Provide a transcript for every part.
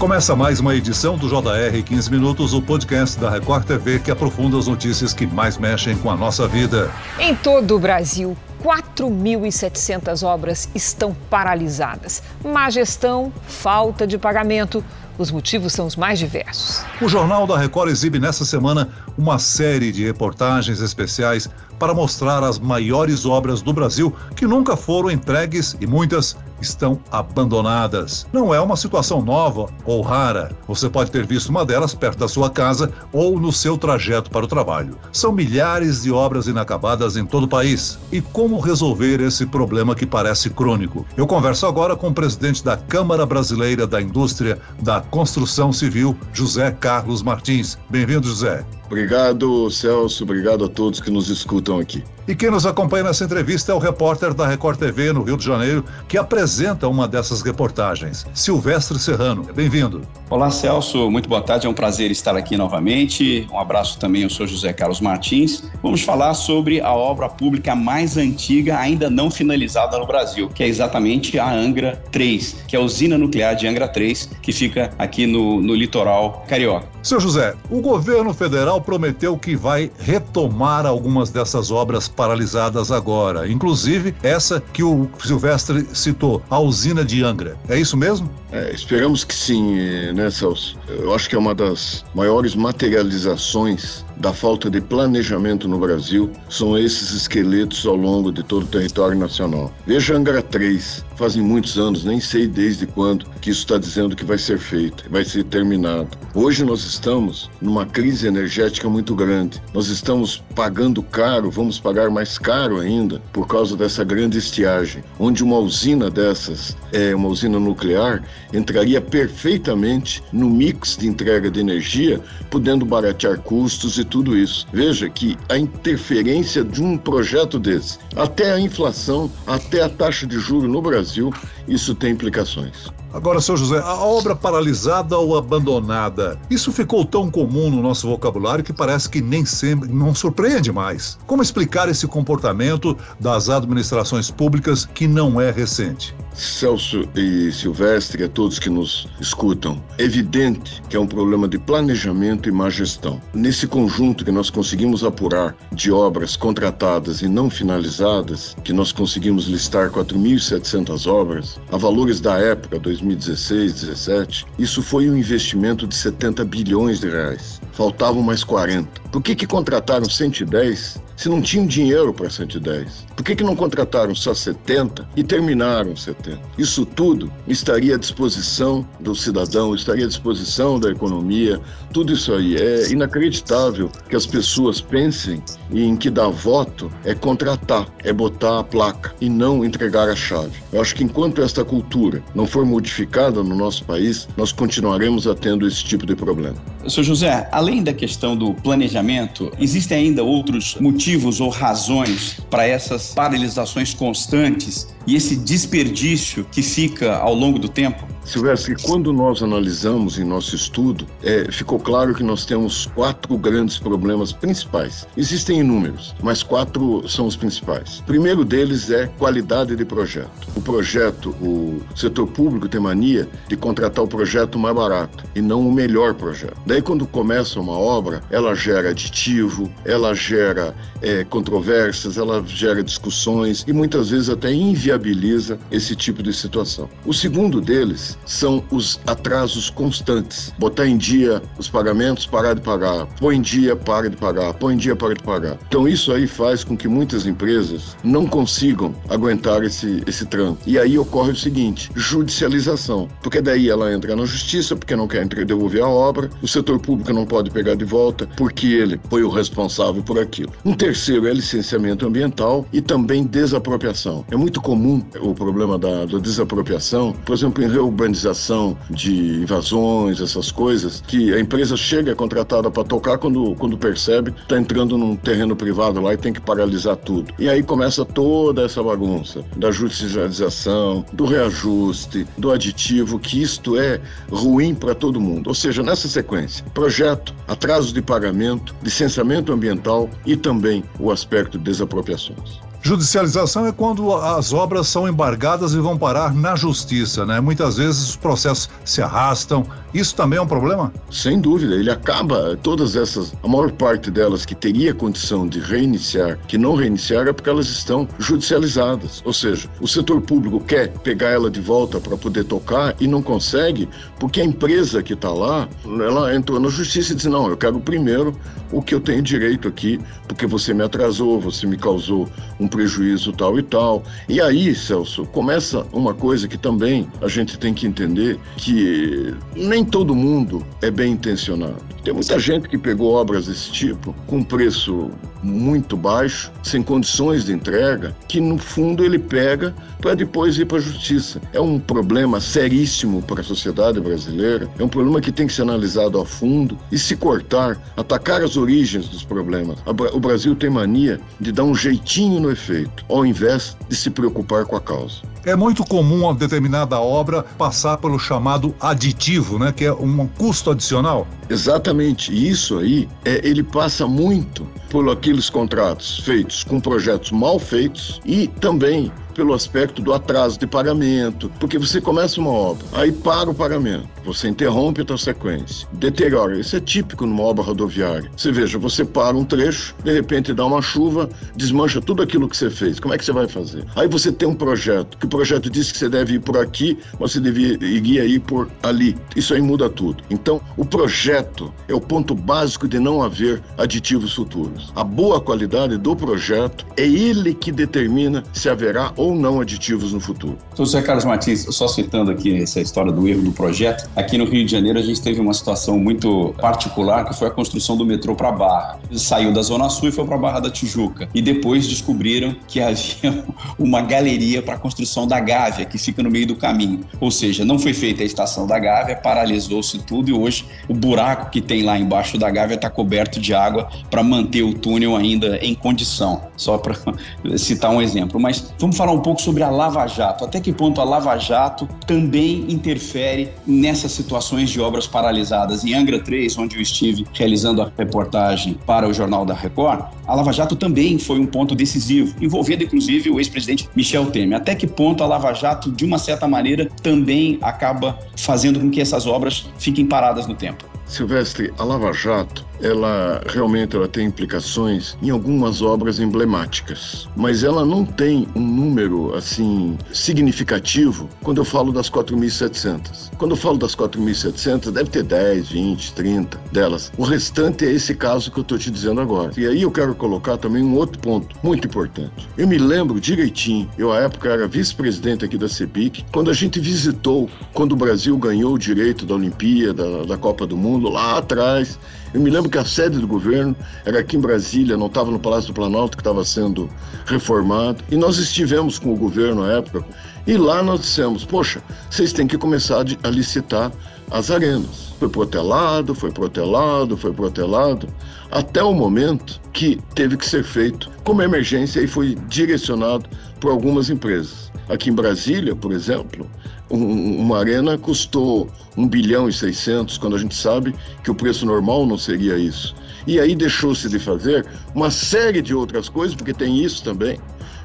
Começa mais uma edição do JR 15 Minutos, o podcast da Record TV que aprofunda as notícias que mais mexem com a nossa vida. Em todo o Brasil, 4.700 obras estão paralisadas. Má gestão, falta de pagamento. Os motivos são os mais diversos. O Jornal da Record exibe nessa semana uma série de reportagens especiais para mostrar as maiores obras do Brasil que nunca foram entregues e muitas estão abandonadas. Não é uma situação nova ou rara. Você pode ter visto uma delas perto da sua casa ou no seu trajeto para o trabalho. São milhares de obras inacabadas em todo o país. E como resolver esse problema que parece crônico? Eu converso agora com o presidente da Câmara Brasileira da Indústria da Construção Civil, José Carlos Martins. Bem-vindo, José. Obrigado, Celso. Obrigado a todos que nos escutam aqui. E quem nos acompanha nessa entrevista é o repórter da Record TV no Rio de Janeiro, que apresenta uma dessas reportagens, Silvestre Serrano. Bem-vindo. Olá, Celso. Muito boa tarde. É um prazer estar aqui novamente. Um abraço também. Eu sou José Carlos Martins. Vamos falar sobre a obra pública mais antiga, ainda não finalizada no Brasil, que é exatamente a Angra 3, que é a usina nuclear de Angra 3, que fica aqui no, no litoral carioca. Seu José, o governo federal prometeu que vai retomar algumas dessas obras paralisadas agora, inclusive essa que o Silvestre citou, a usina de Angra. É isso mesmo? É, esperamos que sim, né, Celso? Eu acho que é uma das maiores materializações da falta de planejamento no Brasil são esses esqueletos ao longo de todo o território nacional. Veja Angra 3, fazem muitos anos, nem sei desde quando, que isso está dizendo que vai ser feito, vai ser terminado. Hoje nós estamos numa crise energética muito grande. Nós estamos pagando caro, vamos pagar mais caro ainda por causa dessa grande estiagem, onde uma usina dessas, é uma usina nuclear, entraria perfeitamente no mix de entrega de energia, podendo baratear custos e tudo isso. Veja que a interferência de um projeto desse, até a inflação, até a taxa de juro no Brasil, isso tem implicações. Agora, seu José, a obra paralisada ou abandonada, isso ficou tão comum no nosso vocabulário que parece que nem sempre não surpreende mais. Como explicar esse comportamento das administrações públicas que não é recente? Celso e Silvestre, a todos que nos escutam, é evidente que é um problema de planejamento e má gestão. Nesse conjunto que nós conseguimos apurar de obras contratadas e não finalizadas, que nós conseguimos listar 4.700 obras, a valores da época, 2016, 17, isso foi um investimento de 70 bilhões de reais. Faltavam mais 40. Por que, que contrataram 110 se não tinham dinheiro para 110? Por que, que não contrataram só 70 e terminaram 70? Isso tudo estaria à disposição do cidadão, estaria à disposição da economia, tudo isso aí. É inacreditável que as pessoas pensem em que dar voto é contratar, é botar a placa e não entregar a chave. Eu acho que enquanto esta cultura não for modificada no nosso país, nós continuaremos a tendo esse tipo de problema. Sr. José, além da questão do planejamento, existem ainda outros motivos ou razões para essas paralisações constantes e esse desperdício que fica ao longo do tempo? Silvestre, quando nós analisamos em nosso estudo, é, ficou claro que nós temos quatro grandes problemas principais. Existem inúmeros, mas quatro são os principais. O primeiro deles é qualidade de projeto. O projeto, o setor público tem mania de contratar o projeto mais barato e não o melhor projeto. Daí, quando começa uma obra, ela gera aditivo, ela gera é, controvérsias, ela gera discussões e muitas vezes até inviabiliza esse tipo de situação. O segundo deles são os atrasos constantes. Botar em dia os pagamentos, parar de pagar. Põe em dia, para de pagar. Põe em dia, para de pagar. Então isso aí faz com que muitas empresas não consigam aguentar esse, esse tranco. E aí ocorre o seguinte, judicialização. Porque daí ela entra na justiça porque não quer devolver a obra, o setor público não pode pegar de volta porque ele foi o responsável por aquilo. Um terceiro é licenciamento ambiental e também desapropriação. É muito comum o problema da, da desapropriação, por exemplo, em urbanização, de invasões, essas coisas, que a empresa chega contratada para tocar quando, quando percebe está entrando num terreno privado lá e tem que paralisar tudo. E aí começa toda essa bagunça da judicialização, do reajuste, do aditivo, que isto é ruim para todo mundo. Ou seja, nessa sequência, projeto, atraso de pagamento, licenciamento ambiental e também o aspecto de desapropriações. Judicialização é quando as obras são embargadas e vão parar na justiça, né? Muitas vezes os processos se arrastam. Isso também é um problema? Sem dúvida, ele acaba todas essas, a maior parte delas que teria condição de reiniciar, que não reiniciar é porque elas estão judicializadas. Ou seja, o setor público quer pegar ela de volta para poder tocar e não consegue, porque a empresa que está lá, ela entrou na justiça e disse: "Não, eu quero primeiro o que eu tenho direito aqui, porque você me atrasou, você me causou um prejuízo tal e tal. E aí, Celso, começa uma coisa que também a gente tem que entender que nem todo mundo é bem intencionado. Tem muita gente que pegou obras desse tipo com preço muito baixo, sem condições de entrega, que no fundo ele pega para depois ir para a justiça. É um problema seríssimo para a sociedade brasileira, é um problema que tem que ser analisado a fundo e se cortar, atacar as origens dos problemas. O Brasil tem mania de dar um jeitinho no efeito, ao invés de se preocupar com a causa. É muito comum uma determinada obra passar pelo chamado aditivo, né, que é um custo adicional. Exatamente. Isso aí, é, ele passa muito por aqueles contratos feitos com projetos mal feitos e também pelo aspecto do atraso de pagamento, porque você começa uma obra, aí para o pagamento, você interrompe a tua sequência, deteriora. Isso é típico numa obra rodoviária. Você veja, você para um trecho, de repente dá uma chuva, desmancha tudo aquilo que você fez. Como é que você vai fazer? Aí você tem um projeto, que projeto diz que você deve ir por aqui, mas você deveria ir por ali. Isso aí muda tudo. Então, o projeto é o ponto básico de não haver aditivos futuros. A boa qualidade do projeto é ele que determina se haverá ou não aditivos no futuro. Então, José Carlos Martins, só citando aqui essa história do erro do projeto, aqui no Rio de Janeiro a gente teve uma situação muito particular que foi a construção do metrô para Barra. Saiu da Zona Sul e foi para Barra da Tijuca. E depois descobriram que havia uma galeria para a construção da Gávea, que fica no meio do caminho. Ou seja, não foi feita a estação da Gávea, paralisou-se tudo e hoje o buraco que tem lá embaixo da Gávea está coberto de água para manter o túnel ainda em condição. Só para citar um exemplo. Mas vamos falar um pouco sobre a Lava Jato. Até que ponto a Lava Jato também interfere nessas situações de obras paralisadas? Em Angra 3, onde eu estive realizando a reportagem para o Jornal da Record, a Lava Jato também foi um ponto decisivo, envolvendo inclusive o ex-presidente Michel Temer. Até que ponto a Lava Jato, de uma certa maneira, também acaba fazendo com que essas obras fiquem paradas no tempo? Silvestre, a Lava Jato, ela realmente ela tem implicações em algumas obras emblemáticas, mas ela não tem um número assim significativo quando eu falo das 4.700. Quando eu falo das 4.700, deve ter 10, 20, 30 delas. O restante é esse caso que eu estou te dizendo agora. E aí eu quero colocar também um outro ponto muito importante. Eu me lembro direitinho, eu à época era vice-presidente aqui da CEPIC, quando a gente visitou, quando o Brasil ganhou o direito da Olimpíada, da Copa do Mundo, lá atrás. Eu me lembro que a sede do governo era aqui em Brasília, não estava no Palácio do Planalto, que estava sendo reformado. E nós estivemos com o governo à época. E lá nós dissemos: poxa, vocês têm que começar a licitar as arenas. Foi protelado, foi protelado, foi protelado, até o momento que teve que ser feito como emergência e foi direcionado por algumas empresas. Aqui em Brasília, por exemplo, um, uma arena custou 1 bilhão e 600, quando a gente sabe que o preço normal não seria isso. E aí deixou-se de fazer uma série de outras coisas, porque tem isso também.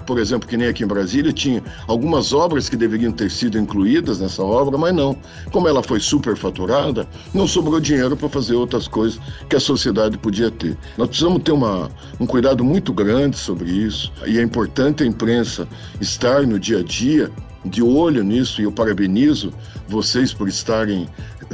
Por exemplo, que nem aqui em Brasília, tinha algumas obras que deveriam ter sido incluídas nessa obra, mas não. Como ela foi superfaturada, não sobrou dinheiro para fazer outras coisas que a sociedade podia ter. Nós precisamos ter uma, um cuidado muito grande sobre isso, e é importante a imprensa estar no dia a dia de olho nisso e eu parabenizo vocês por estarem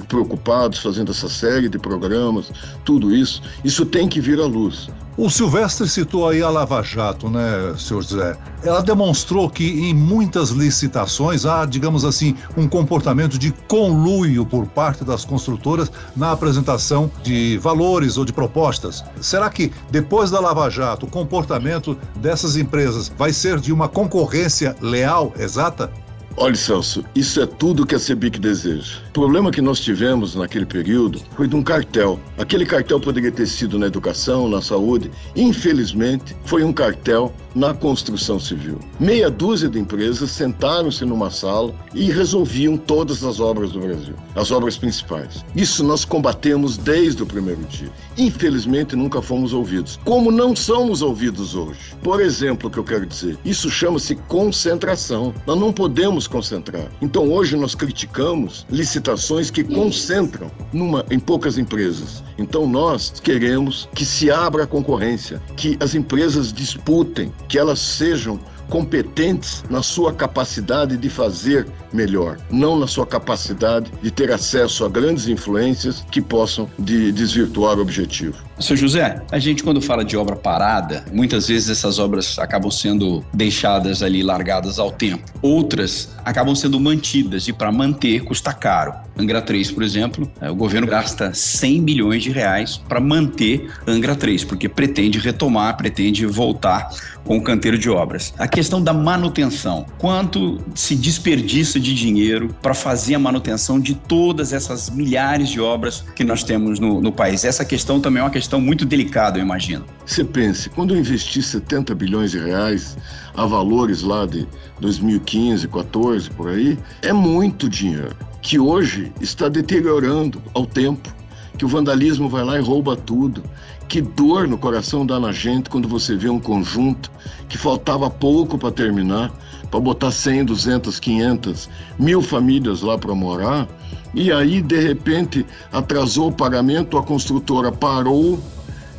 preocupados fazendo essa série de programas, tudo isso. Isso tem que vir à luz. O Silvestre citou aí a Lava Jato, né, senhor José? Ela demonstrou que em muitas licitações há, digamos assim, um comportamento de conluio por parte das construtoras na apresentação de valores ou de propostas. Será que depois da Lava Jato o comportamento dessas empresas vai ser de uma concorrência leal, exata? Olha, Celso, isso é tudo que a CEBIC deseja. O problema que nós tivemos naquele período foi de um cartel. Aquele cartel poderia ter sido na educação, na saúde. Infelizmente, foi um cartel na construção civil. Meia dúzia de empresas sentaram-se numa sala e resolviam todas as obras do Brasil, as obras principais. Isso nós combatemos desde o primeiro dia. Infelizmente, nunca fomos ouvidos. Como não somos ouvidos hoje? Por exemplo, o que eu quero dizer, isso chama-se concentração. Nós não podemos concentrar. Então, hoje nós criticamos licitações que concentram numa, em poucas empresas. Então, nós queremos que se abra a concorrência, que as empresas disputem, que elas sejam competentes na sua capacidade de fazer melhor, não na sua capacidade de ter acesso a grandes influências que possam de desvirtuar o objetivo. Seu José, a gente quando fala de obra parada, muitas vezes essas obras acabam sendo deixadas ali largadas ao tempo. Outras acabam sendo mantidas e para manter custa caro. Angra 3, por exemplo, é, o governo gasta 100 bilhões de reais para manter Angra 3, porque pretende retomar, pretende voltar com o canteiro de obras. A questão da manutenção, quanto se desperdiça de dinheiro para fazer a manutenção de todas essas milhares de obras que nós temos no, no país? Essa questão também é uma questão muito delicada, eu imagino. Você pense, quando eu investi 70 bilhões de reais a valores lá de 2015, 14, por aí, é muito dinheiro que hoje está deteriorando ao tempo, que o vandalismo vai lá e rouba tudo. Que dor no coração dá na gente quando você vê um conjunto que faltava pouco para terminar, para botar 100, 200, 500, mil famílias lá para morar, e aí de repente atrasou o pagamento, a construtora parou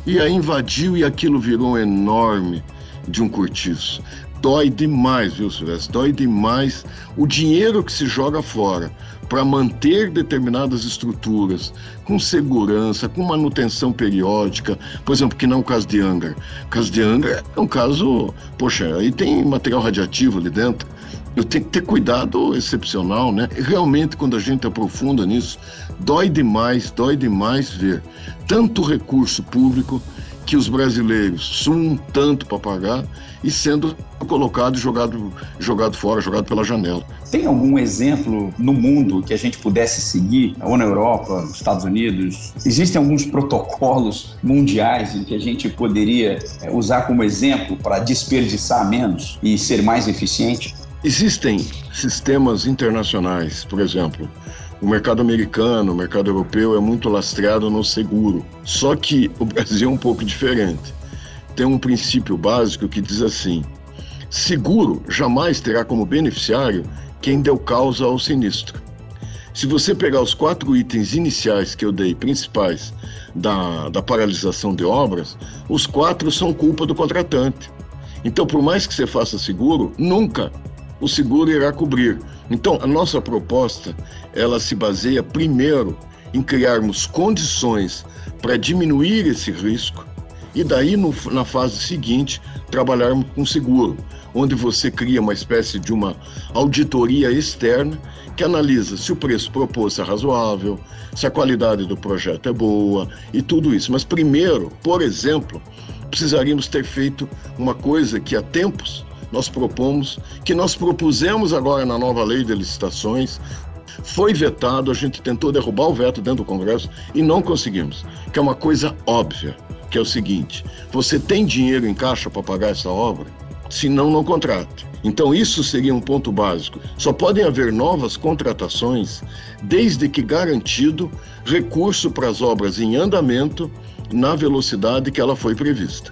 e aí invadiu e aquilo virou enorme de um cortiço dói demais, viu, Silvestre? Dói demais o dinheiro que se joga fora para manter determinadas estruturas com segurança, com manutenção periódica, por exemplo, que não o caso de Angra. O caso de Angra é um caso, poxa, aí tem material radioativo ali dentro. Eu tenho que ter cuidado excepcional, né? Realmente, quando a gente aprofunda nisso, dói demais, dói demais ver tanto recurso público que os brasileiros sumam tanto para pagar e sendo colocado jogado, jogado fora, jogado pela janela. Tem algum exemplo no mundo que a gente pudesse seguir, ou na Europa, nos Estados Unidos? Existem alguns protocolos mundiais em que a gente poderia é, usar como exemplo para desperdiçar menos e ser mais eficiente? Existem sistemas internacionais, por exemplo, o mercado americano, o mercado europeu é muito lastreado no seguro. Só que o Brasil é um pouco diferente. Tem um princípio básico que diz assim: seguro jamais terá como beneficiário quem deu causa ao sinistro. Se você pegar os quatro itens iniciais que eu dei, principais, da, da paralisação de obras, os quatro são culpa do contratante. Então, por mais que você faça seguro, nunca o seguro irá cobrir. Então, a nossa proposta, ela se baseia primeiro em criarmos condições para diminuir esse risco e daí no, na fase seguinte trabalharmos com seguro, onde você cria uma espécie de uma auditoria externa que analisa se o preço proposto é razoável, se a qualidade do projeto é boa e tudo isso. Mas primeiro, por exemplo, precisaríamos ter feito uma coisa que há tempos nós propomos, que nós propusemos agora na nova lei de licitações, foi vetado, a gente tentou derrubar o veto dentro do Congresso e não conseguimos, que é uma coisa óbvia, que é o seguinte: você tem dinheiro em caixa para pagar essa obra? Se não, contrate. Então, isso seria um ponto básico. Só podem haver novas contratações desde que garantido recurso para as obras em andamento na velocidade que ela foi prevista.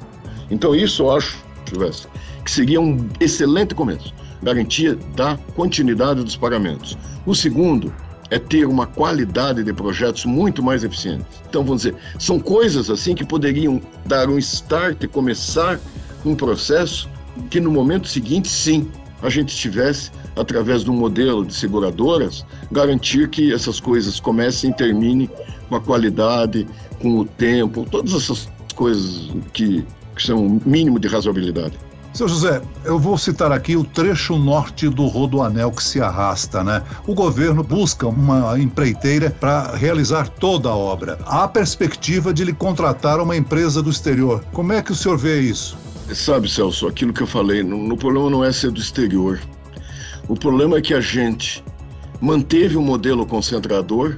Então, isso eu acho, Silvestre, que seria um excelente começo garantia da continuidade dos pagamentos. O segundo é ter uma qualidade de projetos muito mais eficientes. Então, vamos dizer, são coisas assim que poderiam dar um start e começar um processo que no momento seguinte, sim, a gente tivesse, através de um modelo de seguradoras, garantir que essas coisas comecem e terminem com a qualidade, com o tempo, todas essas coisas que, que são o mínimo de razoabilidade. Seu José, eu vou citar aqui o trecho norte do Rodoanel que se arrasta, né? O governo busca uma empreiteira para realizar toda a obra. Há perspectiva de lhe contratar uma empresa do exterior. Como é que o senhor vê isso? Sabe, Celso, aquilo que eu falei, no problema não é ser do exterior. O problema é que a gente manteve o modelo concentrador,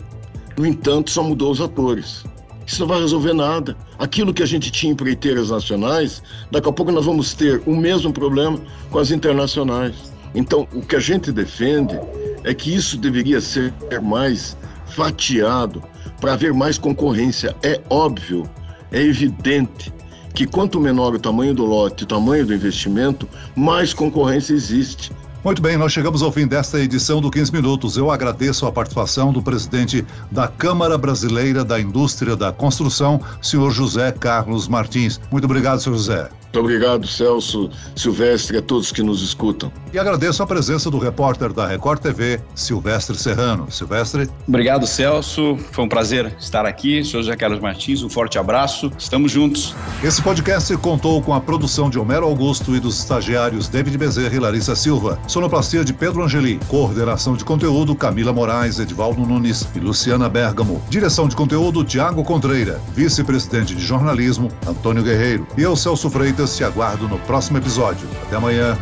no entanto, só mudou os atores. Isso não vai resolver nada. Aquilo que a gente tinha em empreiteiras nacionais, daqui a pouco nós vamos ter o mesmo problema com as internacionais. Então, o que a gente defende é que isso deveria ser mais fatiado para haver mais concorrência. É óbvio, é evidente que quanto menor o tamanho do lote, o tamanho do investimento, mais concorrência existe. Muito bem, nós chegamos ao fim desta edição do 15 Minutos. Eu agradeço a participação do presidente da Câmara Brasileira da Indústria da Construção, senhor José Carlos Martins. Muito obrigado, senhor José. Muito obrigado, Celso, Silvestre, a todos que nos escutam. E agradeço a presença do repórter da Record TV, Silvestre Serrano. Silvestre. Obrigado, Celso. Foi um prazer estar aqui. Sou José Carlos Martins, um forte abraço. Estamos juntos. Esse podcast contou com a produção de Homero Augusto e dos estagiários David Bezerra e Larissa Silva. Sonoplastia de Pedro Angeli. Coordenação de conteúdo Camila Moraes, Edvaldo Nunes e Luciana Bergamo. Direção de conteúdo Tiago Contreira. Vice-presidente de jornalismo Antônio Guerreiro. E eu, Celso Freitas, te aguardo no próximo episódio. Até amanhã.